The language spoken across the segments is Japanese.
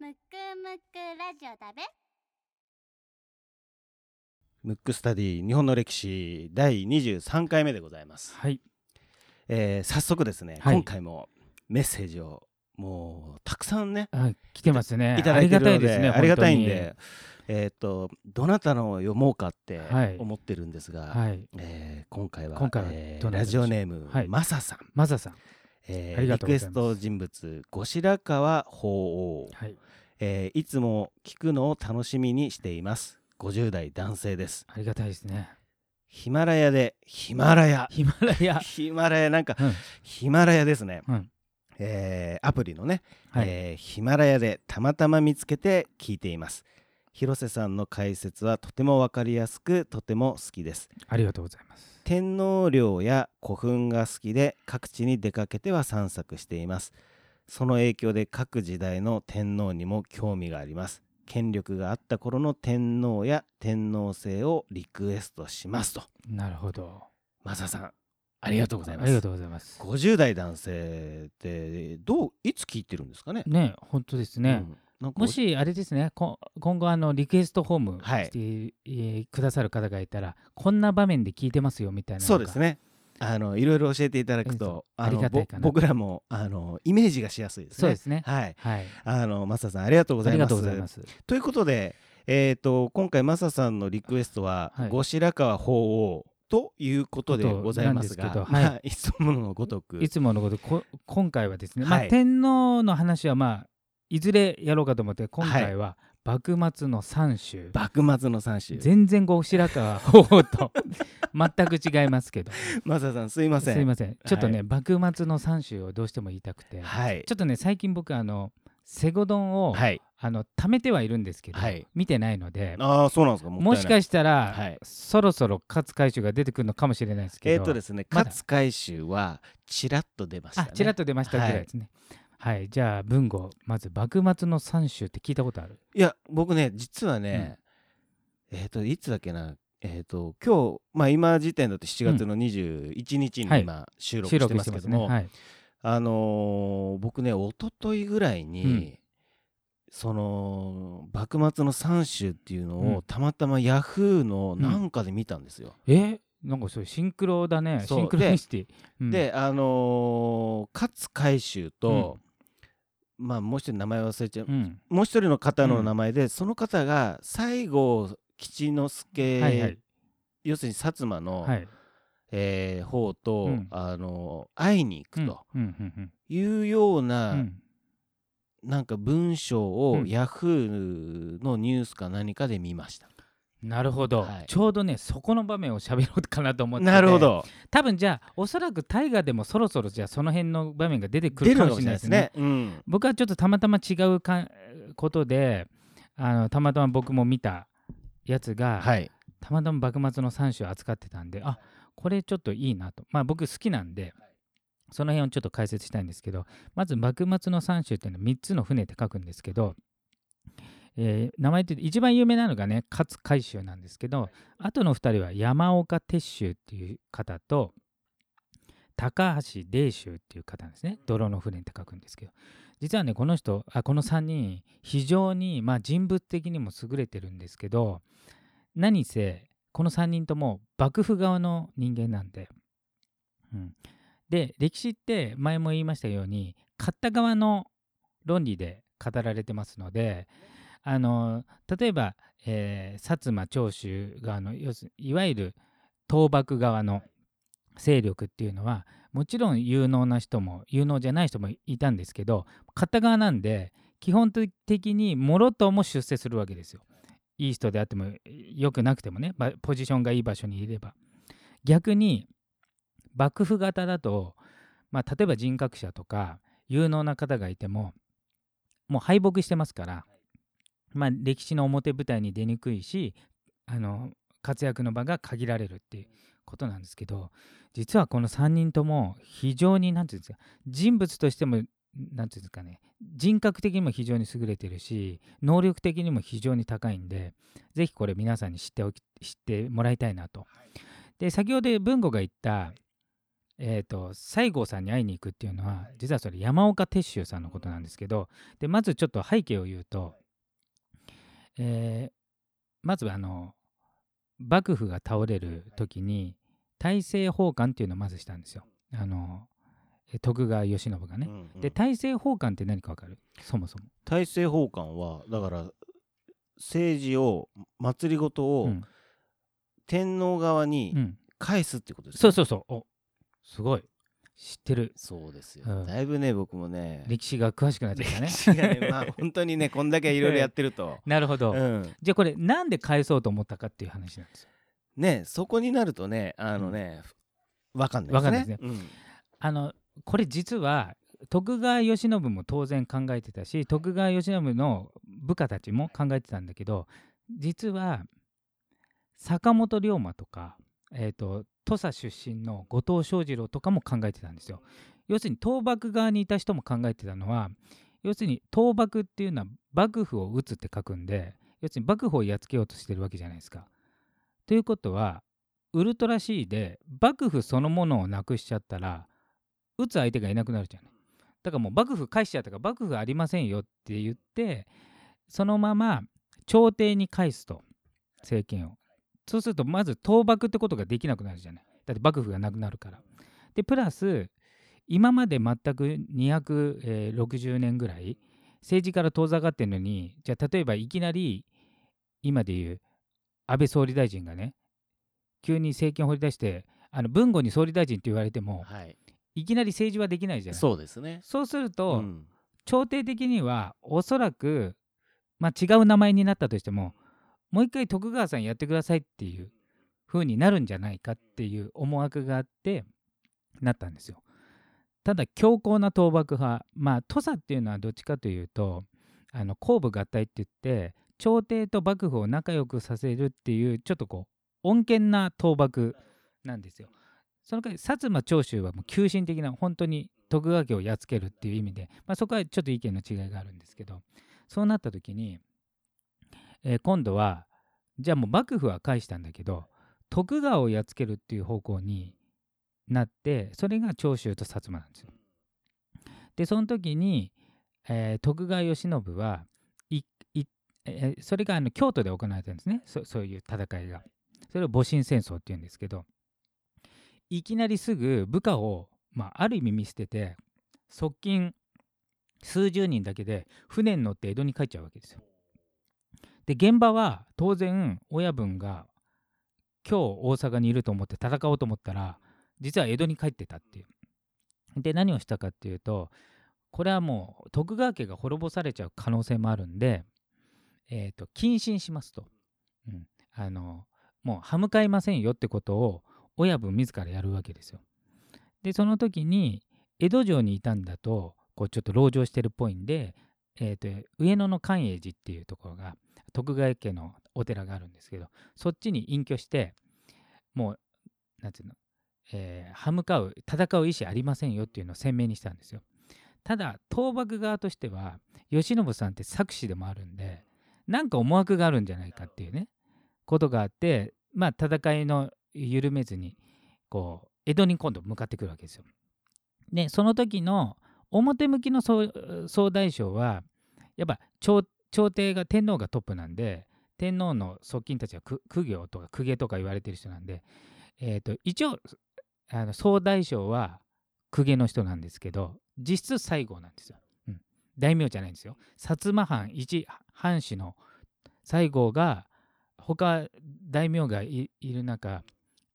むくむくラジオだべムックスタディ日本の歴史第23回目でございます、はい。えー早速ですね、はい今回もメッセージをもうたくさんねあ来てますね。いただいてるのでありがたいですね。ありがたいん本でえっ、とどなたのを読もうかってはい思ってるんですが、当に。はい。えー今回は今回はえーどなたでしょうラジオネーム、はいマサさん、マザさん。えーリクエスト人物後白河法皇、はい。えーいつも聞くのを楽しみにしています50代男性ですありがたいですね。ヒマラヤでヒマラヤヒマラヤ。ヒマラヤ なんかうん。ヒマラヤですね、うんえーアプリのね、はい。えーヒマラヤでたまたま見つけて聞いています広瀬さんの解説はとてもわかりやすくとても好きですありがとうございます。天皇陵や古墳が好きで各地に出かけては散策しています。その影響で各時代の天皇にも興味があります。権力があった頃の天皇や天皇制をリクエストしますと。なるほど。マサさんありがとうございます。ありがとうございます。50代男性ってどういつ聞いてるんですかね？ね、本当ですね。うんもしあれですね、こ今後あのリクエストフォームはい。して、えーくださる方がいたら、こんな場面で聞いてますよみたいな。そうですね。あのいろいろ教えていただくとありのがたいかなぼ僕らもあのイメージがしやすいですね。そうですね。はい。はい。あのマサさんありがとうございます。がとうございます。ということで、えー、と今回マサさんのリクエストは、はい。後白河法皇ということでございますがすけどはい。まあいつものごとく。いつものことこ今回はですね、まあ、はい。天皇の話はまあいずれやろうかと思って今回は幕末の三種、幕末の三種全然後白河法皇と全く違いますけど。マサさんすいません。すいません。ちょっとね、幕末の三種をどうしても言いたくて、はい。ちょっとね最近僕あのセゴドンを、はい。あの貯めてはいるんですけど、はい。見てないのでああそうなんですか？ももしかししたら、はい。そろそろ勝海舟が出てくるのかもしれないですけどえっ、とですね勝海舟はちらっと出ましたあねちらっと出ましたぐらいですね。はい、じゃあ文豪まず幕末の三種って聞いたことある？いや僕ね実はね、えっ、といつだっけなえっ、と今日まあ今時点だと7月の21日にはい。今収録してますけども、はい、あのー僕ね一昨日ぐらいに、うん。その幕末の三種っていうのを、うん。たまたまヤフーのなんかで見たんですよ。え？なんかそういうシンクロだね。シンクロニシティ、うん。であのー勝海舟と、まあもう一人名前忘れちゃう、うん。もう一人の方の名前で、その方が西郷吉之助、はいはい。要するに薩摩の、はい。えー方と、うん。あのー会いに行くとうんうんうんいうよううな、ん。なんか文章をうん。ヤフーのニュースか何かで見ました。なるほど、はいちょうどねそこの場面を喋ろうかなと思っててなるほど。多分じゃあおそらく大河でもそろそろじゃあその辺の場面が出てく出るるかもしれないいですすね。うん。僕はちょっとたまたま違うかことであのたまたま僕も見たやつが、はい。たまたま幕末の3種を扱ってたんであこれちょっといいなとまあ僕好きなんでその辺をちょっと解説したいんですけどまず幕末の3種っていうのは3つの船って書くんですけど、えー名前って一番有名なのがね勝海舟なんですけどあとの2人は山岡鉄舟っていう方と高橋霊舟っていう方ですね。泥の船って書くんですけど。実はねこの人あこの3人非常に、まあ、人物的にも優れてるんですけど何せこの3人とも幕府側の人間なんで、うん、で歴史って前も言いましたように勝った側の論理で語られてますのであの例えば、えー薩摩長州側の要するにいわゆる倒幕側の勢力っていうのはもちろん有能な人も有能じゃない人もいたんですけど片側なんで基本的にもろとも出世するわけですよ。いい人であっても良くなくてもねばポジションがいい場所にいれば。逆に幕府型だと、まあ、例えば人格者とか有能な方がいてももう敗北してますから、まあ、歴史の表舞台に出にくいしあの活躍の場が限られるっていうことなんですけど実はこの3人とも非常に何て言うんですか人物としても何て言うんですかね人格的にも非常に優れてるし能力的にも非常に高いんでぜひこれ皆さんに知っておき知ってもらいたいなと。で先ほど文吾が言ったえーと、西郷さんに会いに行くっていうのは実はそれ山岡鉄舟さんのことなんですけどでまずちょっと背景を言うと、えー、まずあの幕府が倒れる時に大政奉還っていうのをまずしたんですよ。あの徳川慶喜がね。うんうん、で大政奉還って何か分かる？そもそも。大政奉還はだから政治を祭りごとを、天皇側に返すってことですね、うん、そうそうそう。すごい知ってる。そうですよ、うん、だいぶね僕もね歴史が詳しくなっちゃったね。歴史がねまあ本当にねこんだけいろいろやってると。なるほど、うん、じゃあこれなんで返そうと思ったかっていう話なんですよ。ねそこになるとねあのね、うん、分かんないですね。分かんないですね、うん、あのこれ実は徳川慶喜も当然考えてたし徳川慶喜の部下たちも考えてたんだけど実は坂本龍馬とかえーと、土佐出身の後藤象次郎とかも考えてたんですよ。要するに倒幕側にいた人も考えてたのは要するに倒幕っていうのは幕府を討つって書くんで要するに幕府をやっつけようとしてるわけじゃないですか。ということはウルトラ C で幕府そのものをなくしちゃったら撃つ相手がいなくなるじゃない。だからもう幕府返しちゃったから幕府ありませんよって言ってそのまま朝廷に返すと政権をそうするとまず倒幕ってことができなくなるじゃない。だって幕府がなくなるから。でプラス今まで全く260年ぐらい政治から遠ざかってるのにじゃあ例えばいきなり今でいう安倍総理大臣がね急に政権を掘り出してあの文後に総理大臣って言われても、はい、いきなり政治はできないじゃない。そうですね。そうすると、うん、朝廷的にはおそらく、まあ、違う名前になったとしてももう一回徳川さんやってくださいっていう風になるんじゃないかっていう思惑があってなったんですよ。ただ強硬な倒幕派まあ土佐っていうのはどっちかというとあの公武合体って言って朝廷と幕府を仲良くさせるっていうちょっとこう穏健な倒幕なんですよ。その代わり薩摩長州はもう急進的な本当に徳川家をやっつけるっていう意味で、まあ、そこはちょっと意見の違いがあるんですけどそうなった時にえー、今度はじゃあもう幕府は返したんだけど徳川をやっつけるっていう方向になってそれが長州と薩摩なんですよ。でその時に、えー、徳川慶喜はいい、えー、それがあの京都で行われたんですねそういう戦いが。それを戊辰戦争っていうんですけどいきなりすぐ部下を、まあ、ある意味見捨てて側近数十人だけで船に乗って江戸に帰っちゃうわけですよ。で現場は当然親分が今日大阪にいると思って戦おうと思ったら実は江戸に帰ってたっていう。で何をしたかっていうとこれはもう徳川家が滅ぼされちゃう可能性もあるんで、えーと、謹慎しますと、うん、あのもう歯向かいませんよってことを親分自らやるわけですよ。でその時に江戸城にいたんだとこうちょっと籠城してるっぽいんで、えーと上野の寛永寺っていうところが徳川家のお寺があるんですけどそっちに隠居してもう何て言うの、えー、歯向かう戦う意思ありませんよっていうのを鮮明にしたんですよただ倒幕側としては慶喜さんって作詞でもあるんでなんか思惑があるんじゃないかっていうねことがあってまあ戦いの緩めずにこう江戸に今度向かってくるわけですよ。でその時の表向きの総大将はやっぱ朝朝廷が天皇がトップなんで天皇の側近たちは公行とか公家とか言われてる人なんで、えーと、一応あの総大将は公家の人なんですけど実質西郷なんですよ、うん、大名じゃないんですよ。薩摩藩一藩主の西郷が他大名がいいる中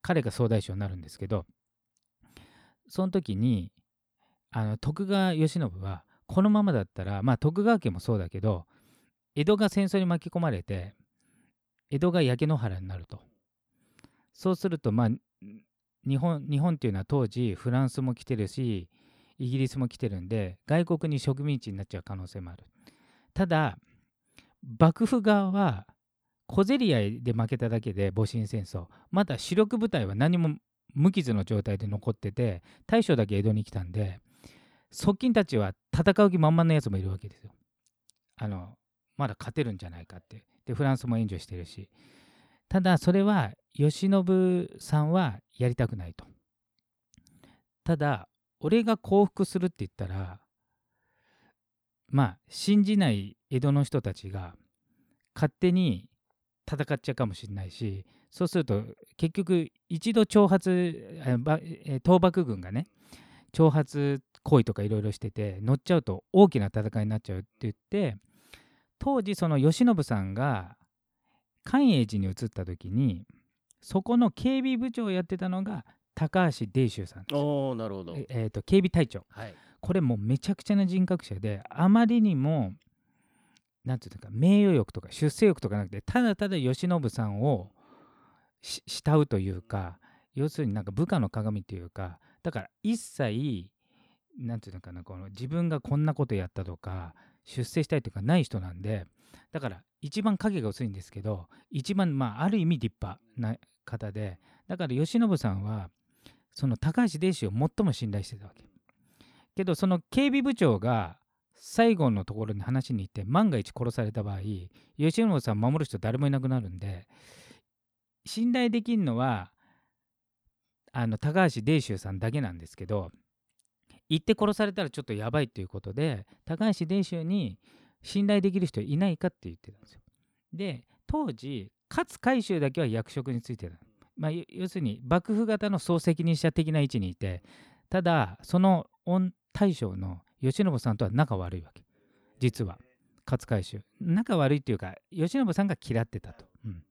彼が総大将になるんですけどその時にあの徳川慶喜はこのままだったらまあ徳川家もそうだけど江戸が戦争に巻き込まれて江戸が焼け野原になると。そうするとまあ日本日本っていうのは当時フランスも来てるしイギリスも来てるんで外国に植民地になっちゃう可能性もある。ただ幕府側は小競り合いで負けただけで戊辰戦争。まだ主力部隊は何も無傷の状態で残ってて大将だけ江戸に来たんで側近たちは戦う気満々のやつもいるわけですよ。あのまだ勝てるんじゃないかって。でフランスも援助してるし。ただそれは慶喜さんはやりたくないと。ただ俺が降伏するって言ったらまあ信じない江戸の人たちが勝手に戦っちゃうかもしれないしそうすると結局一度挑発倒幕軍がね挑発行為とかいろいろしてて乗っちゃうと大きな戦いになっちゃうって言って当時その慶喜さんが寛永寺に移った時にそこの警備部長をやってたのが高橋伝州さんおなるほど、えーと、警備隊長、はい、これもうめちゃくちゃな人格者であまりにも何て言うか名誉欲とか出世欲とかなくてただただ慶喜さんを慕うというか要するになんか部下の鏡っていうかだから一切何て言うのかなこの自分がこんなことやったとか出世したいというかない人なんでだから一番影が薄いんですけど一番まあある意味立派な方でだから慶喜さんはその高橋伝氏を最も信頼してたわけ。けどその警備部長が最後のところに話しに行って万が一殺された場合慶喜さんを守る人誰もいなくなるんで信頼できるのはあの高橋伝州さんだけなんですけど行って殺されたらちょっとやばいということで高橋伝州に信頼できる人いないかって言ってたんですよ。で当時勝海舟だけは役職についてた、まあ、要するに幕府型の総責任者的な位置にいてただその恩大将の慶喜さんとは仲悪いわけ。実は勝海舟。仲悪いっていうか慶喜さんが嫌ってたと、うん、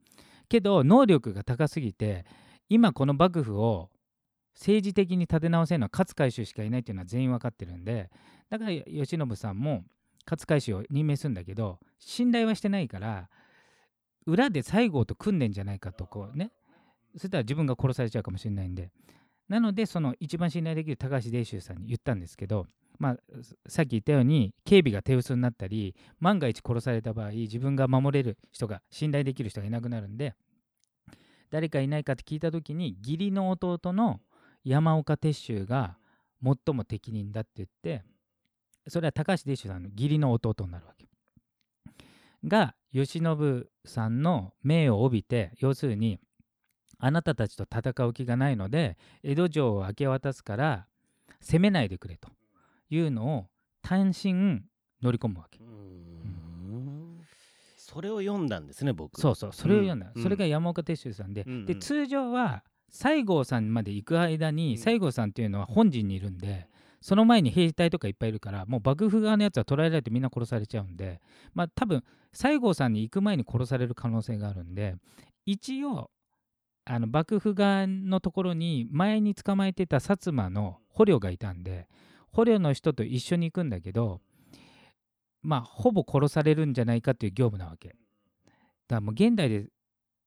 けど能力が高すぎて今この幕府を政治的に立て直せるのは勝海舟しかいないっていうのは全員分かってるんでだから慶喜さんも勝海舟を任命するんだけど信頼はしてないから裏で西郷と組んでんじゃないかとこうね。そしたら自分が殺されちゃうかもしれないんで。なのでその一番信頼できる高橋伝州さんに言ったんですけどまあ、さっき言ったように警備が手薄になったり万が一殺された場合自分が守れる人が信頼できる人がいなくなるんで誰かいないかって聞いた時に義理の弟の山岡鉄舟が最も適任だって言ってそれは高橋鉄舟さんの義理の弟になるわけ。が慶喜さんの命を帯びて要するにあなたたちと戦う気がないので江戸城を明け渡すから攻めないでくれというのを単身乗り込むわけ。それを読んだんですね僕。そうそうそれを読んだ、うん、それが山岡鉄舟さんでうんうん、で通常は西郷さんまで行く間に、西郷さんっていうのは本陣にいるんでその前に兵隊とかいっぱいいるからもう幕府側のやつは捕らえられてみんな殺されちゃうんでまあ多分西郷さんに行く前に殺される可能性があるんで一応あの幕府側のところに前に捕まえてた薩摩の捕虜がいたんで捕虜の人と一緒に行くんだけどまあほぼ殺されるんじゃないかっていう業務なわけ。だからもう現代で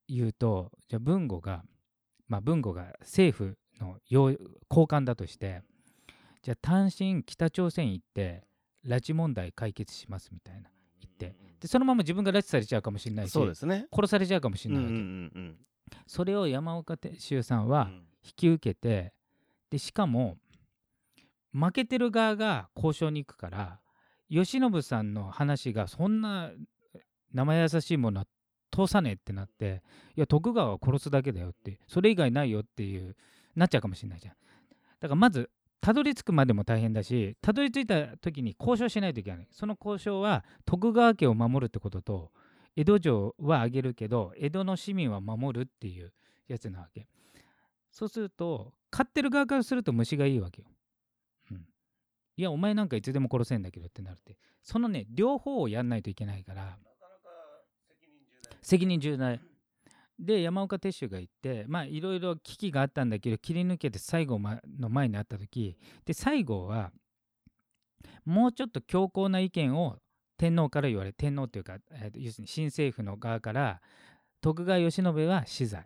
言うとじゃあ文吾がまあ、文吾が政府の高官だとしてじゃあ単身北朝鮮行って拉致問題解決しますみたいな言って。でそのまま自分が拉致されちゃうかもしれないしそうです、ね、殺されちゃうかもしれないわけ、うんうんうん、それを山岡修さんは引き受けてでしかも負けてる側が交渉に行くから慶喜さんの話がそんな生優しいものは通さねえってなっていや徳川は殺すだけだよってそれ以外ないよっていうなっちゃうかもしれないじゃん。だからまずたどり着くまでも大変だしたどり着いた時に交渉しないといけない。その交渉は徳川家を守るってことと江戸城はあげるけど江戸の市民は守るっていうやつなわけ。そうすると勝ってる側からすると虫がいいわけよ、うん、いやお前なんかいつでも殺せんだけどってなるって。そのね両方をやんないといけないから責任重大。で山岡鉄舟が行ってまあいろいろ危機があったんだけど切り抜けて西郷の前にあった時で西郷はもうちょっと強硬な意見を天皇から言われ天皇というか、えー、要するに新政府の側から徳川慶喜は死罪。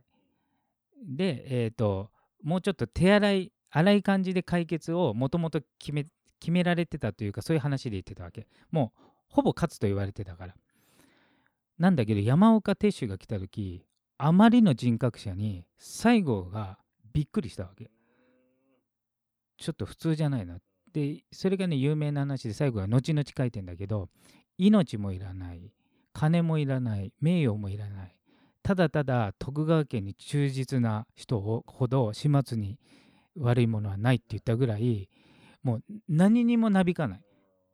で、えーと、もうちょっと手洗い荒い感じで解決をもともと決められてたというかそういう話で言ってたわけ。もうほぼ勝つと言われてたから。なんだけど山岡鉄舟が来た時あまりの人格者に西郷がびっくりしたわけ。ちょっと普通じゃないな。でそれがね有名な話で最後は後々書いてんだけど命もいらない金もいらない名誉もいらないただただ徳川家に忠実な人ほど始末に悪いものはないって言ったぐらいもう何にもなびかない。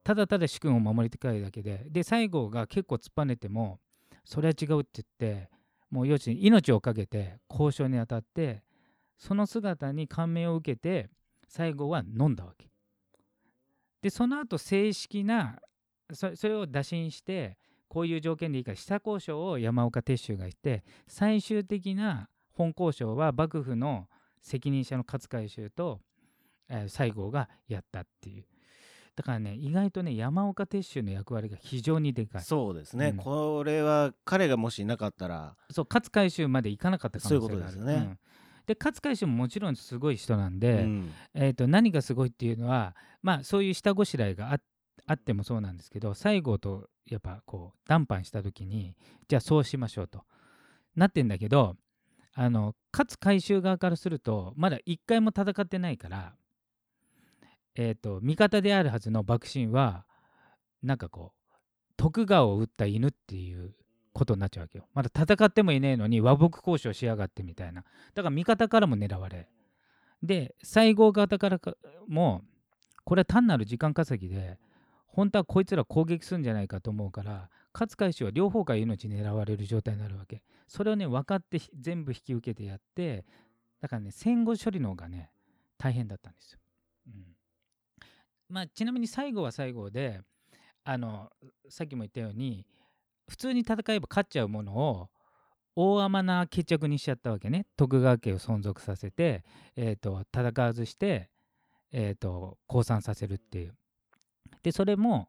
ただただ主君を守りたいだけで。で西郷が結構突っぱねてもそれは違うって言ってもう要するに命を懸けて交渉に当たってその姿に感銘を受けて西郷は飲んだわけ。でその後正式なそれを打診してこういう条件でいいから下交渉を山岡鉄舟がいて最終的な本交渉は幕府の責任者の勝海舟と、えー、西郷がやったっていう。だからね意外とね山岡鉄舟の役割が非常にでかい。そうですね、うん、これは彼がもしいなかったら。そう勝海舟までいかなかった可能性がある。そういうことですね、うん。で勝海舟ももちろんすごい人なんで、うん、えー、と何がすごいっていうのはまあそういう下ごしらえがああってもそうなんですけど西郷とやっぱこう談判した時にじゃあそうしましょうとなってんだけどあの勝海舟側からするとまだ一回も戦ってないからえーと、味方であるはずの幕臣はなんかこう徳川を撃った犬っていうことになっちゃうわけよ。まだ戦ってもいねえのに和睦交渉しやがってみたいな。だから味方からも狙われで西郷方からもこれは単なる時間稼ぎで本当はこいつら攻撃するんじゃないかと思うから勝海舟は両方から命狙われる状態になるわけ。それをね分かって全部引き受けてやってだからね戦後処理の方がね大変だったんですよ、うん。まあ、ちなみに最後は最後であのさっきも言ったように普通に戦えば勝っちゃうものを大甘な決着にしちゃったわけね。徳川家を存続させて、えーと、戦わずして、えーと、降参させるっていう。でそれも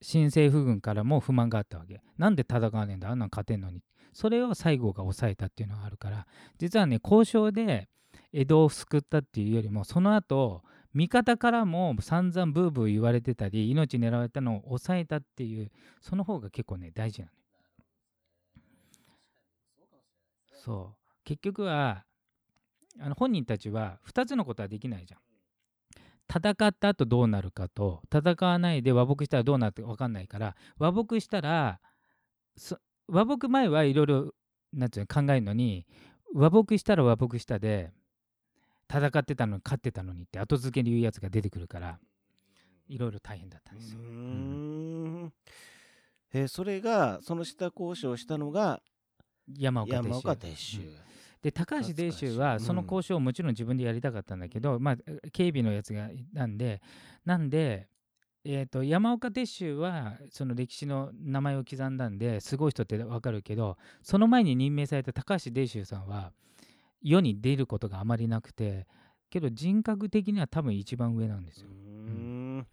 新政府軍からも不満があったわけ。なんで戦わねえんだ？あんなん勝てんのに。それを西郷が抑えたっていうのがあるから。実はね交渉で江戸を救ったっていうよりもその後味方からも散々ブーブー言われてたり命狙われたのを抑えたっていうその方が結構ね大事なのそう。結局はあの本人たちは2つのことはできないじゃん。戦った後どうなるかと戦わないで和睦したらどうなるか分かんないから和睦したら和睦前はいろいろ考えるのに和睦したら和睦したで戦ってたのに勝ってたのにって後付けに言うやつが出てくるからいろいろ大変だったんですよ。うん、えー、それがその下交渉したのが山岡鉄舟。で高橋伝州はその交渉をもちろん自分でやりたかったんだけど、うん、まあ、警備のやつがなんでなんで、えーと、山岡鉄舟はその歴史の名前を刻んだんですごい人って分かるけどその前に任命された高橋伝州さんは世に出ることがあまりなくてけど人格的には多分一番上なんですよ。うん。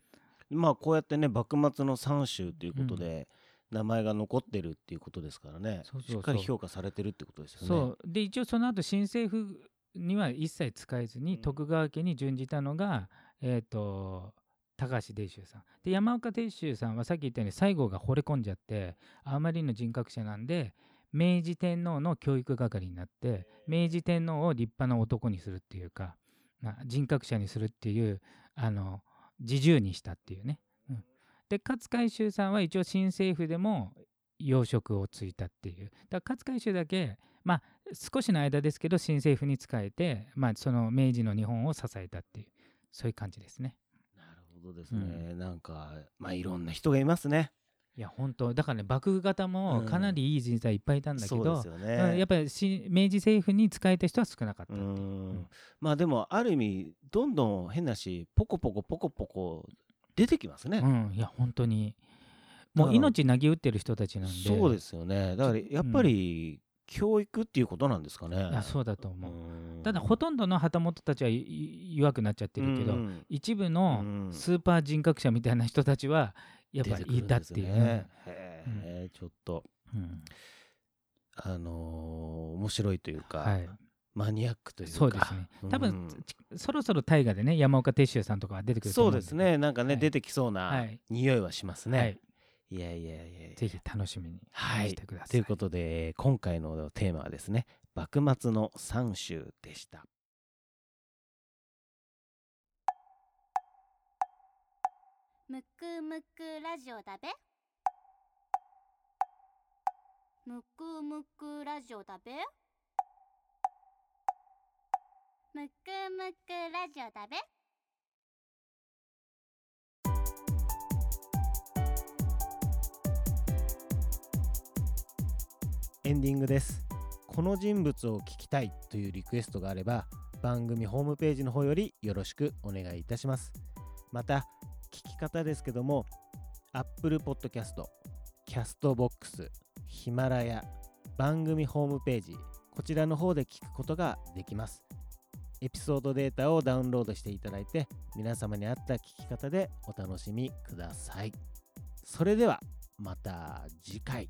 まあこうやってね幕末の三州ということで、名前が残ってるっていうことですからね、しっかり評価されてるってことですよね。そう。で一応その後新政府には一切使えずに、徳川家に準じたのが、えっ、ー、と高橋伝州さん。で山岡伝州さんはさっき言ったように西郷が惚れ込んじゃってあまりの人格者なんで明治天皇の教育係になって明治天皇を立派な男にするっていうか、まあ、人格者にするっていうあの自由にしたっていうね、うん、で勝海舟さんは一応新政府でも要職をついたっていう。だから勝海舟だけまあ少しの間ですけど新政府に仕えて、まあ、その明治の日本を支えたっていうそういう感じですね。なるほどですね、うん、なんかまあいろんな人がいますね。いや本当だからね幕府方もかなりいい人材いっぱいいたんだけど、うんね、やっぱり明治政府に仕えた人は少なかったっう、うん、まあでもある意味どんどん変なしポコポコポコポコ出てきますね。うん、いや本当に。もう命なぎ打ってる人たちなんで。そうですよね。だからやっぱり教育っていうことなんですかね、いやそうだと思う、うん。ただほとんどの旗本たちは弱くなっちゃってるけど、うん。一部うのん。スーパー人格者みたいな人たちはやっぱりいたっていう、ねへえちょっと。うん。あのー面白いというか、はい、マニアックというか。そうですね。多分、うんちそろそろ大河でね山岡鉄舟さんとかが出てくるとそうですね。なんかね、はい。出てきそうはない。匂いはしますね、はい、い、やいやいやぜひ楽しみにはいしてください、ということで今回のテーマはですね幕末の三州でしたむくむくラジオだべ。むくむくラジオだべ。むくむくラジオだべ。エンディングです。この人物を聞きたいというリクエストがあれば番組ホームページの方よりよろしくお願いいたします。また方ですけども Apple Podcast、Castbox、ヒマラヤ、番組ホームページこちらの方で聞くことができます。エピソードデータをダウンロードしていただいて皆様に合った聞き方でお楽しみください。それではまた次回。